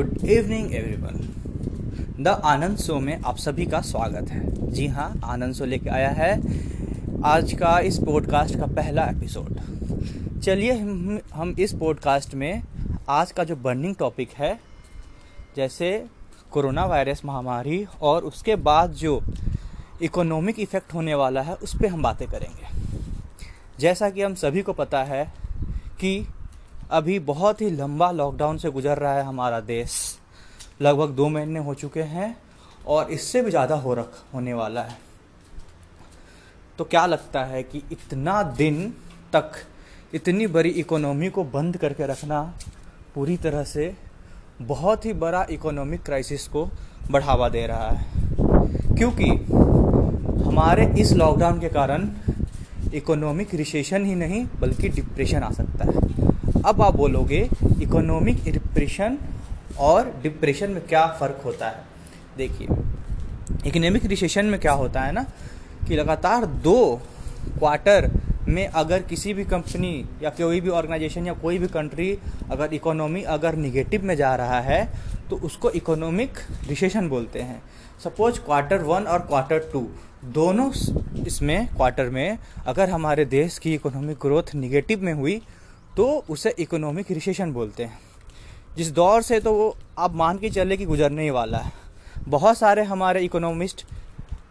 Good evening everyone the Anand show में आप सभी का स्वागत है। जी हाँ आनंद शो लेके आया है आज का इस पॉडकास्ट का पहला एपिसोड चलिए हम हम इस पॉडकास्ट में आज का जो बर्निंग टॉपिक है, जैसे कोरोना वायरस महामारी और उसके बाद जो इकोनॉमिक इफ़ेक्ट होने वाला है, उस पर हम बातें करेंगे। जैसा कि हम सभी को पता है कि अभी बहुत ही लंबा लॉकडाउन से गुजर रहा है हमारा देश। लगभग दो महीने हो चुके हैं और इससे भी ज़्यादा हो रख, होने वाला है। तो क्या लगता है कि इतना दिन तक इतनी बड़ी इकोनॉमी को बंद करके रखना पूरी तरह से बहुत ही बड़ा इकोनॉमिक क्राइसिस को बढ़ावा दे रहा है? क्योंकि हमारे इस लॉकडाउन के कारण इकोनॉमिक रिसेशन ही नहीं, बल्कि डिप्रेशन आ सकता है। अब आप बोलोगे इकोनॉमिक डिप्रेशन और डिप्रेशन में क्या फ़र्क होता है? देखिए इकोनॉमिक रिसेशन में क्या होता है ना, कि लगातार दो क्वार्टर में अगर किसी भी कंपनी या कोई भी ऑर्गेनाइजेशन या कोई भी कंट्री अगर इकोनॉमी अगर निगेटिव में जा रहा है तो उसको इकोनॉमिक रिसेशन बोलते हैं। सपोज़ क्वार्टर वन और क्वार्टर टू दोनों इसमें क्वार्टर में अगर हमारे देश की इकोनॉमिक ग्रोथ निगेटिव में हुई तो उसे इकोनॉमिक रिसेशन बोलते हैं। जिस दौर से तो वो आप मान के चले कि गुजरने ही वाला है। बहुत सारे हमारे इकोनॉमिस्ट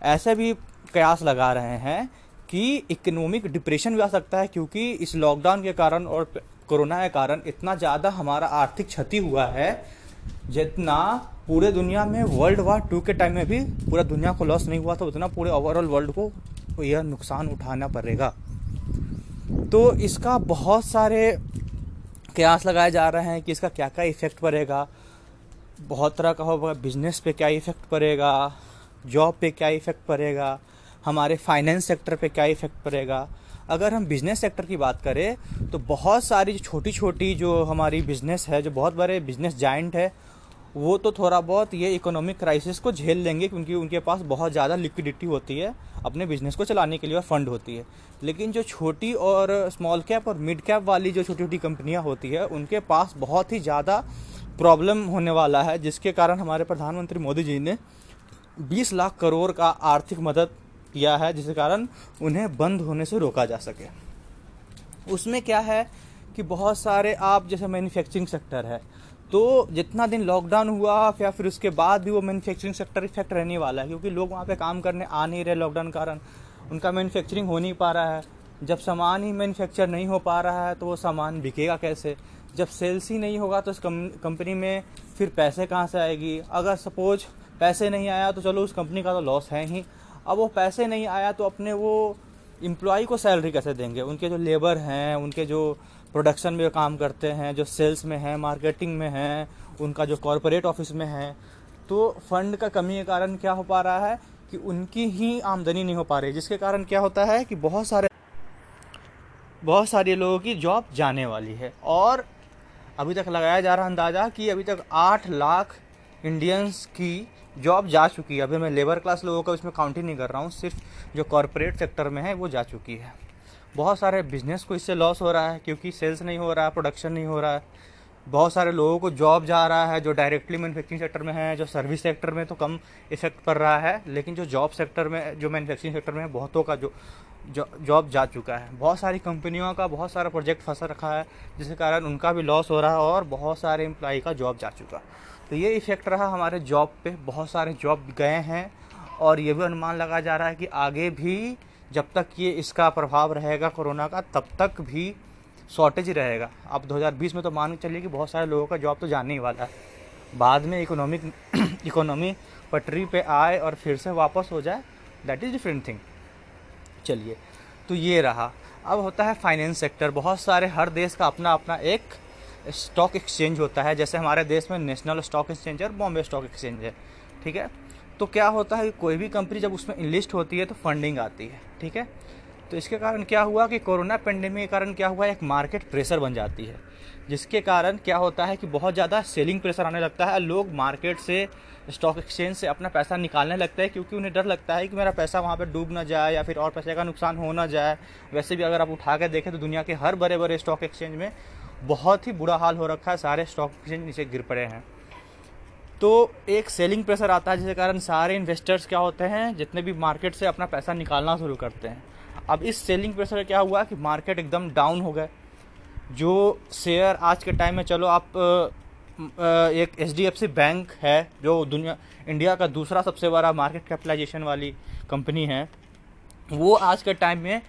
ऐसे भी कयास लगा रहे हैं कि इकोनॉमिक डिप्रेशन भी आ सकता है क्योंकि इस लॉकडाउन के कारण और कोरोना के कारण इतना ज़्यादा हमारा आर्थिक क्षति हुआ है, जितना पूरे दुनिया में वर्ल्ड वार टू के टाइम में भी पूरा दुनिया को लॉस नहीं हुआ था उतना पूरे ओवरऑल वर्ल्ड को यह नुकसान उठाना पड़ेगा। तो इसका बहुत सारे कयास लगाए जा रहे हैं कि इसका क्या क्या इफ़ेक्ट पड़ेगा। बहुत तरह का होगा, बिज़नेस पे क्या इफ़ेक्ट पड़ेगा, जॉब पे क्या इफ़ेक्ट पड़ेगा, हमारे फाइनेंस सेक्टर पे क्या इफ़ेक्ट पड़ेगा। अगर हम बिज़नेस सेक्टर की बात करें तो बहुत सारी छोटी छोटी जो हमारी बिज़नेस है, जो बहुत बड़े बिज़नेस जाइंट है वो तो थोड़ा बहुत ये इकोनॉमिक क्राइसिस को झेल लेंगे क्योंकि उनके पास बहुत ज़्यादा लिक्विडिटी होती है, अपने बिज़नेस को चलाने के लिए और फंड होती है। लेकिन जो छोटी और स्मॉल कैप और मिड कैप वाली जो छोटी छोटी कंपनियाँ होती है, उनके पास बहुत ही ज़्यादा प्रॉब्लम होने वाला है, जिसके कारण हमारे प्रधानमंत्री मोदी जी ने 20 लाख करोड़ का आर्थिक मदद किया है, जिसके कारण उन्हें बंद होने से रोका जा सके। उसमें क्या है कि बहुत सारे आप, जैसे मैन्युफैक्चरिंग सेक्टर है तो जितना दिन लॉकडाउन हुआ, या फिर उसके बाद भी वो मैन्युफैक्चरिंग सेक्टर इफ़ेक्ट रहने वाला है, क्योंकि लोग वहाँ पे काम करने आ नहीं रहे लॉकडाउन कारण। उनका मैन्युफैक्चरिंग हो नहीं पा रहा है। जब सामान ही मैन्युफैक्चर नहीं हो पा रहा है तो वो सामान बिकेगा कैसे? जब सेल्स ही नहीं होगा तो उस कंपनी में फिर पैसे कहाँ से आएगी? अगर सपोज़ पैसे नहीं आया तो चलो उस कंपनी का तो लॉस है ही। अब वो पैसे नहीं आया तो अपने वो एम्प्लॉय को सैलरी कैसे देंगे? उनके जो लेबर हैं, उनके जो प्रोडक्शन में काम करते हैं, जो सेल्स में हैं मार्केटिंग में हैं, उनका जो कॉरपोरेट ऑफ़िस में है तो फंड का कमी के कारण क्या हो पा रहा है कि उनकी ही आमदनी नहीं हो पा रही, जिसके कारण क्या होता है कि बहुत सारे बहुत सारे लोगों की जॉब जाने वाली है। और अभी तक लगाया जा रहा अंदाज़ा कि अभी तक आठ लाख इंडियंस की जॉब जा चुकी है। अभी मैं लेबर क्लास लोगों का इसमें काउंट ही नहीं कर रहा हूँ, सिर्फ़ जो कॉरपोरेट सेक्टर में है, वो जा चुकी है। बहुत सारे बिज़नेस को इससे लॉस हो रहा है, क्योंकि सेल्स नहीं हो रहा है प्रोडक्शन नहीं हो रहा है। बहुत सारे लोगों को जॉब जा रहा है, जो डायरेक्टली मैन्युफैक्चरिंग सेक्टर में है, जो सर्विस सेक्टर में तो कम इफ़ेक्ट पड़ रहा है, लेकिन जो जॉब सेक्टर में, जो मैन्युफैक्चरिंग सेक्टर में है, बहुतों का जो जॉब जा चुका है। बहुत सारी कंपनियों का बहुत सारा प्रोजेक्ट फंसा रखा है, जिसके कारण उनका भी लॉस हो रहा है और बहुत सारे एम्प्लॉई का जॉब जा चुका तो ये इफ़ेक्ट रहा हमारे जॉब पे। बहुत सारे जॉब गए हैं और ये भी अनुमान लगा जा रहा है कि आगे भी जब तक ये इसका प्रभाव रहेगा कोरोना का, तब तक भी शॉर्टेज रहेगा। अब 2020 में तो मान के चलिए कि बहुत सारे लोगों का जॉब तो जाने ही वाला है। बाद में इकोनॉमिक इकोनॉमी पटरी पे आए और फिर से वापस हो जाए दैट इज़ डिफरेंट थिंग चलिए तो ये रहा। अब होता है फाइनेंस सेक्टर बहुत सारे हर देश का अपना अपना एक स्टॉक एक्सचेंज होता है, जैसे हमारे देश में नेशनल स्टॉक एक्सचेंज है और बॉम्बे स्टॉक एक्सचेंज है, ठीक है? तो क्या होता है कि कोई भी कंपनी जब उसमें इनलिस्ट होती है तो फंडिंग आती है, ठीक है? तो इसके कारण क्या हुआ कि कोरोना पेंडेमिक के कारण क्या हुआ, एक मार्केट प्रेशर बन जाती है, जिसके कारण क्या होता है कि बहुत ज़्यादा सेलिंग प्रेशर आने लगता है लोग मार्केट से स्टॉक एक्सचेंज से अपना पैसा निकालने लगता है, क्योंकि उन्हें डर लगता है कि मेरा पैसा वहाँ पर डूब ना जाए या फिर और पैसे का नुकसान हो ना जाए। वैसे भी अगर आप उठा कर देखें तो दुनिया के हर बड़े बड़े स्टॉक एक्सचेंज में बहुत ही बुरा हाल हो रखा है, सारे स्टॉक एक्सचेंज नीचे गिर पड़े हैं। तो एक सेलिंग प्रेशर आता है, जिसके कारण सारे इन्वेस्टर्स क्या होते हैं, जितने भी मार्केट से अपना पैसा निकालना शुरू करते हैं। अब इस सेलिंग प्रेशर क्या हुआ कि मार्केट एकदम डाउन हो गए। जो शेयर आज के टाइम में, चलो आप एक H D F C bank है, जो दुनिया इंडिया का दूसरा सबसे बड़ा मार्केट कैपिटलाइजेशन वाली कंपनी है, वो आज के टाइम में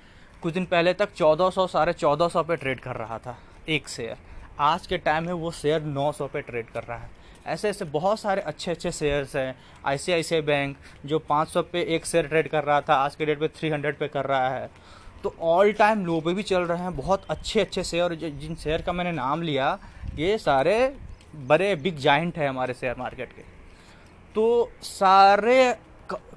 कुछ दिन पहले तक 1400 साढ़े चौदह सौ पे ट्रेड कर रहा था। एक शेयर आज के टाइम में वो शेयर 900 पे ट्रेड कर रहा है। ऐसे ऐसे बहुत सारे अच्छे अच्छे शेयर्स हैं आई बैंक जो 500 पे एक शेयर ट्रेड कर रहा था, आज के डेट पे 300 पे कर रहा है। तो ऑल टाइम लो पे भी चल रहे हैं, बहुत अच्छे अच्छे शेयर जिन शेयर का मैंने नाम लिया, ये सारे बड़े बिग जाइंट हैं हमारे शेयर मार्केट के। तो सारे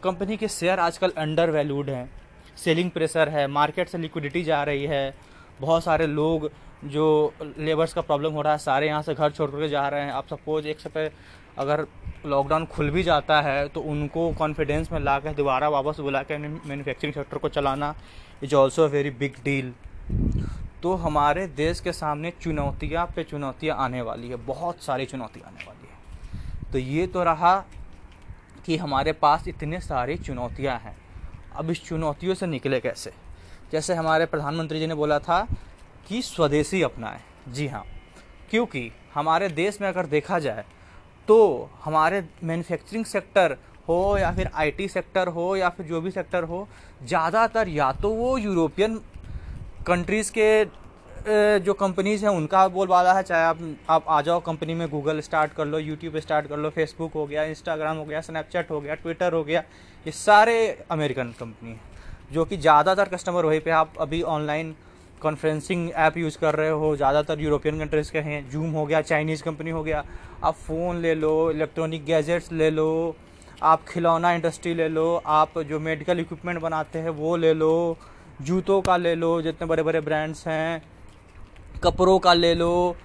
कंपनी के शेयर आजकल अंडर वैल्यूड हैं। सेलिंग प्रेशर है मार्केट से लिक्विडिटी जा रही है, बहुत सारे लोग जो लेबर्स का प्रॉब्लम हो रहा है, सारे यहाँ से घर छोड़ कर जा रहे हैं। आप सपोज़ एक पे अगर लॉकडाउन खुल भी जाता है तो उनको कॉन्फिडेंस में ला कर दोबारा वापस बुला के मैन्युफैक्चरिंग सेक्टर को चलाना is also a very big deal तो हमारे देश के सामने चुनौतियाँ पे चुनौतियाँ आने वाली है, बहुत सारी चुनौतियाँ आने वाली है। तो ये तो रहा कि हमारे पास इतने सारी चुनौतियाँ हैं। अब इस चुनौतियों से निकले कैसे? जैसे हमारे प्रधानमंत्री जी ने बोला था कि स्वदेशी अपनाएँ। जी हाँ क्योंकि हमारे देश में अगर देखा जाए तो हमारे मैन्युफैक्चरिंग सेक्टर हो या फिर आईटी सेक्टर हो या फिर जो भी सेक्टर हो, ज़्यादातर या तो वो यूरोपियन कंट्रीज़ के जो कंपनीज़ हैं, उनका बोलबाला है। चाहे आप आप आ जाओ कंपनी में गूगल स्टार्ट कर लो यूट्यूब स्टार्ट कर लो फेसबुक हो गया इंस्टाग्राम हो गया स्नैपचैट हो गया ट्विटर हो गया, ये सारे अमेरिकन कंपनी हैं, जो कि ज़्यादातर कस्टमर वहीं पे आप अभी ऑनलाइन कॉन्फ्रेंसिंग ऐप यूज़ कर रहे हो, ज़्यादातर यूरोपियन कंट्रीज़ के हैं जूम हो गया चाइनीज़ कंपनी हो गया, आप फ़ोन ले लो इलेक्ट्रॉनिक गैजेट्स ले लो, आप खिलौना इंडस्ट्री ले लो, आप जो मेडिकल इक्विपमेंट बनाते हैं वो ले लो, जूतों का ले लो, जितने बड़े बड़े ब्रांड्स हैं, कपड़ों का ले लो।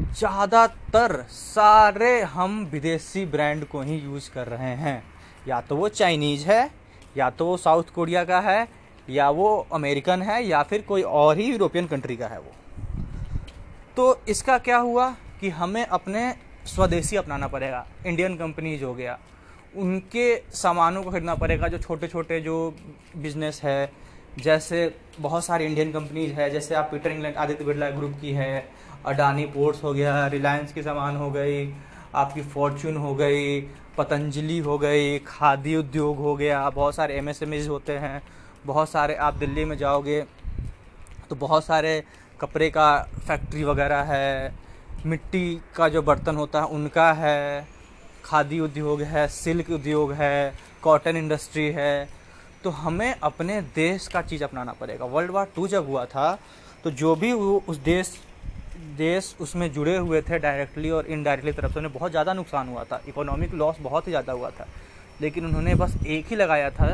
ज़्यादातर सारे हम विदेशी ब्रांड को ही यूज़ कर रहे हैं। या तो वो चाइनीज़ है, या तो वो साउथ कोरिया का है या वो अमेरिकन है या फिर कोई और ही यूरोपियन कंट्री का है वो। तो इसका क्या हुआ कि हमें अपने स्वदेशी अपनाना पड़ेगा। इंडियन कंपनीज़ हो गया। उनके सामानों को खरीदना पड़ेगा, जो छोटे छोटे जो बिज़नेस है। जैसे बहुत सारी इंडियन कंपनीज़ है, जैसे आप Peter England Aditya Birla group की है। अडानी पोर्ट्स हो गया रिलायंस की सामान हो गई आपकी फॉर्चून हो गई पतंजलि हो गई, खादी उद्योग हो गया, बहुत सारे एम होते हैं। बहुत सारे, आप दिल्ली में जाओगे तो बहुत सारे कपड़े का फैक्ट्री वगैरह है, मिट्टी का जो बर्तन होता है उनका है, खादी उद्योग है, सिल्क उद्योग है, कॉटन इंडस्ट्री है। तो हमें अपने देश का चीज़ अपनाना पड़ेगा। वर्ल्ड वार टू जब हुआ था तो जो भी वो उस देश देश उसमें जुड़े हुए थे डायरेक्टली और इनडायरेक्टली तरफ़ से, उन्हें बहुत ज़्यादा नुकसान हुआ था। इकोनॉमिक लॉस बहुत ही ज़्यादा हुआ था। लेकिन उन्होंने बस एक ही लगाया था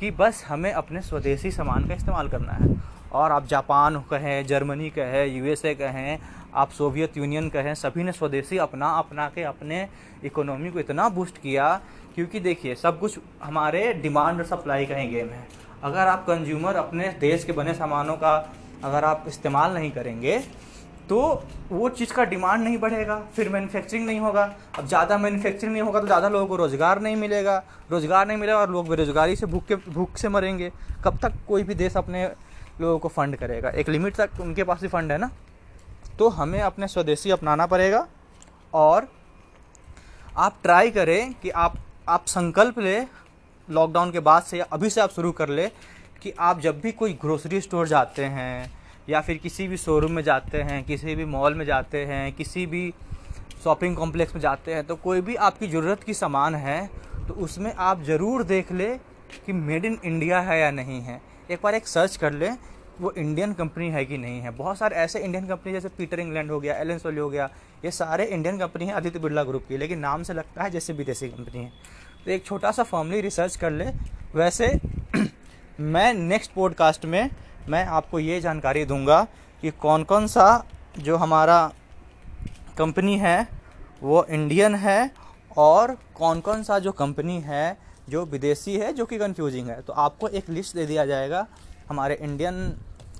कि बस हमें अपने स्वदेशी सामान का इस्तेमाल करना है। और आप जापान कहें, जर्मनी कहें यू यूएसए कहें, आप सोवियत यूनियन कहें, सभी ने स्वदेशी अपना अपना के अपने इकोनॉमी को इतना बूस्ट किया, क्योंकि देखिए, सब कुछ हमारे डिमांड और सप्लाई का ही गेम है। अगर आप कंज्यूमर अपने देश के बने सामानों का अगर आप इस्तेमाल नहीं करेंगे तो वो चीज़ का डिमांड नहीं बढ़ेगा, फिर मैन्युफैक्चरिंग नहीं होगा। अब ज़्यादा मैन्युफैक्चरिंग नहीं होगा तो ज़्यादा लोगों को रोज़गार नहीं मिलेगा। रोज़गार नहीं मिलेगा और लोग बेरोज़गारी से भूख के भूख से मरेंगे। कब तक कोई भी देश अपने लोगों को फंड करेगा? एक लिमिट तक उनके पास ही फंड है ना? तो हमें अपने स्वदेशी अपनाना पड़ेगा और आप ट्राई करें कि आप आप संकल्प लें लॉकडाउन के बाद से अभी से आप शुरू कर ले कि आप जब भी कोई ग्रोसरी स्टोर जाते हैं या फिर किसी भी शोरूम में जाते हैं, किसी भी मॉल में जाते हैं, किसी भी शॉपिंग कॉम्प्लेक्स में जाते हैं तो कोई भी आपकी ज़रूरत की सामान है तो उसमें आप ज़रूर देख ले कि मेड इन इंडिया है या नहीं है। एक बार एक सर्च कर ले, वो इंडियन कंपनी है कि नहीं है। बहुत सारे ऐसे इंडियन कंपनी जैसे पीटर इंग्लैंड हो गया एल सोली हो गया, ये सारे इंडियन कंपनी हैं आदित्य बिरला ग्रुप की, लेकिन नाम से लगता है जैसे विदेशी कंपनी है। तो एक छोटा सा फॉर्मली रिसर्च कर ले। वैसे मैं नेक्स्ट पॉडकास्ट में मैं आपको ये जानकारी दूँगा कि कौन कौन सा जो हमारा कंपनी है, वो इंडियन है और कौन कौन सा जो कंपनी है, जो विदेशी है, जो कि कंफ्यूजिंग है। तो आपको एक लिस्ट दे दिया जाएगा हमारे इंडियन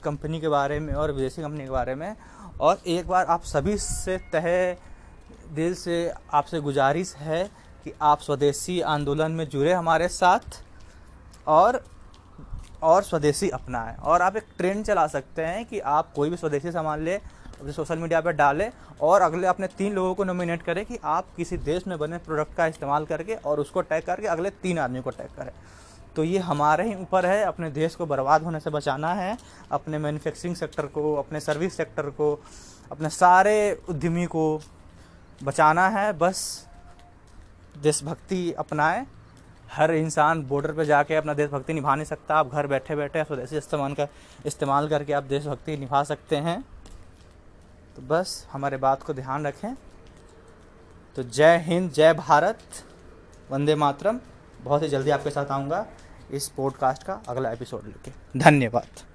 कंपनी के बारे में और विदेशी कंपनी के बारे में। और एक बार आप सभी से तहे दिल से आपसे गुजारिश है कि आप स्वदेशी आंदोलन में जुड़े हमारे साथ और और स्वदेशी अपनाएँ। और आप एक ट्रेंड चला सकते हैं कि आप कोई भी स्वदेशी सामान ले सोशल मीडिया पर डालें और अगले अपने तीन लोगों को नॉमिनेट करें कि आप किसी देश में बने प्रोडक्ट का इस्तेमाल करके और उसको टैग करके अगले तीन आदमी को टैग करें। तो ये हमारे ही ऊपर है, अपने देश को बर्बाद होने से बचाना है, अपने मैन्युफैक्चरिंग सेक्टर को, अपने सर्विस सेक्टर को, अपने सारे उद्यमी को बचाना है। बस देशभक्ति अपनाएँ। हर इंसान बॉर्डर पर जाके अपना देशभक्ति निभा नहीं सकता। आप घर बैठे बैठे स्वदेशी इस्तेमाल का इस्तेमाल करके आप देशभक्ति निभा सकते हैं। तो बस हमारे बात को ध्यान रखें। तो जय हिंद, जय भारत। वंदे मातरम। बहुत ही जल्दी आपके साथ आऊँगा इस पॉडकास्ट का अगला एपिसोड लेके। धन्यवाद।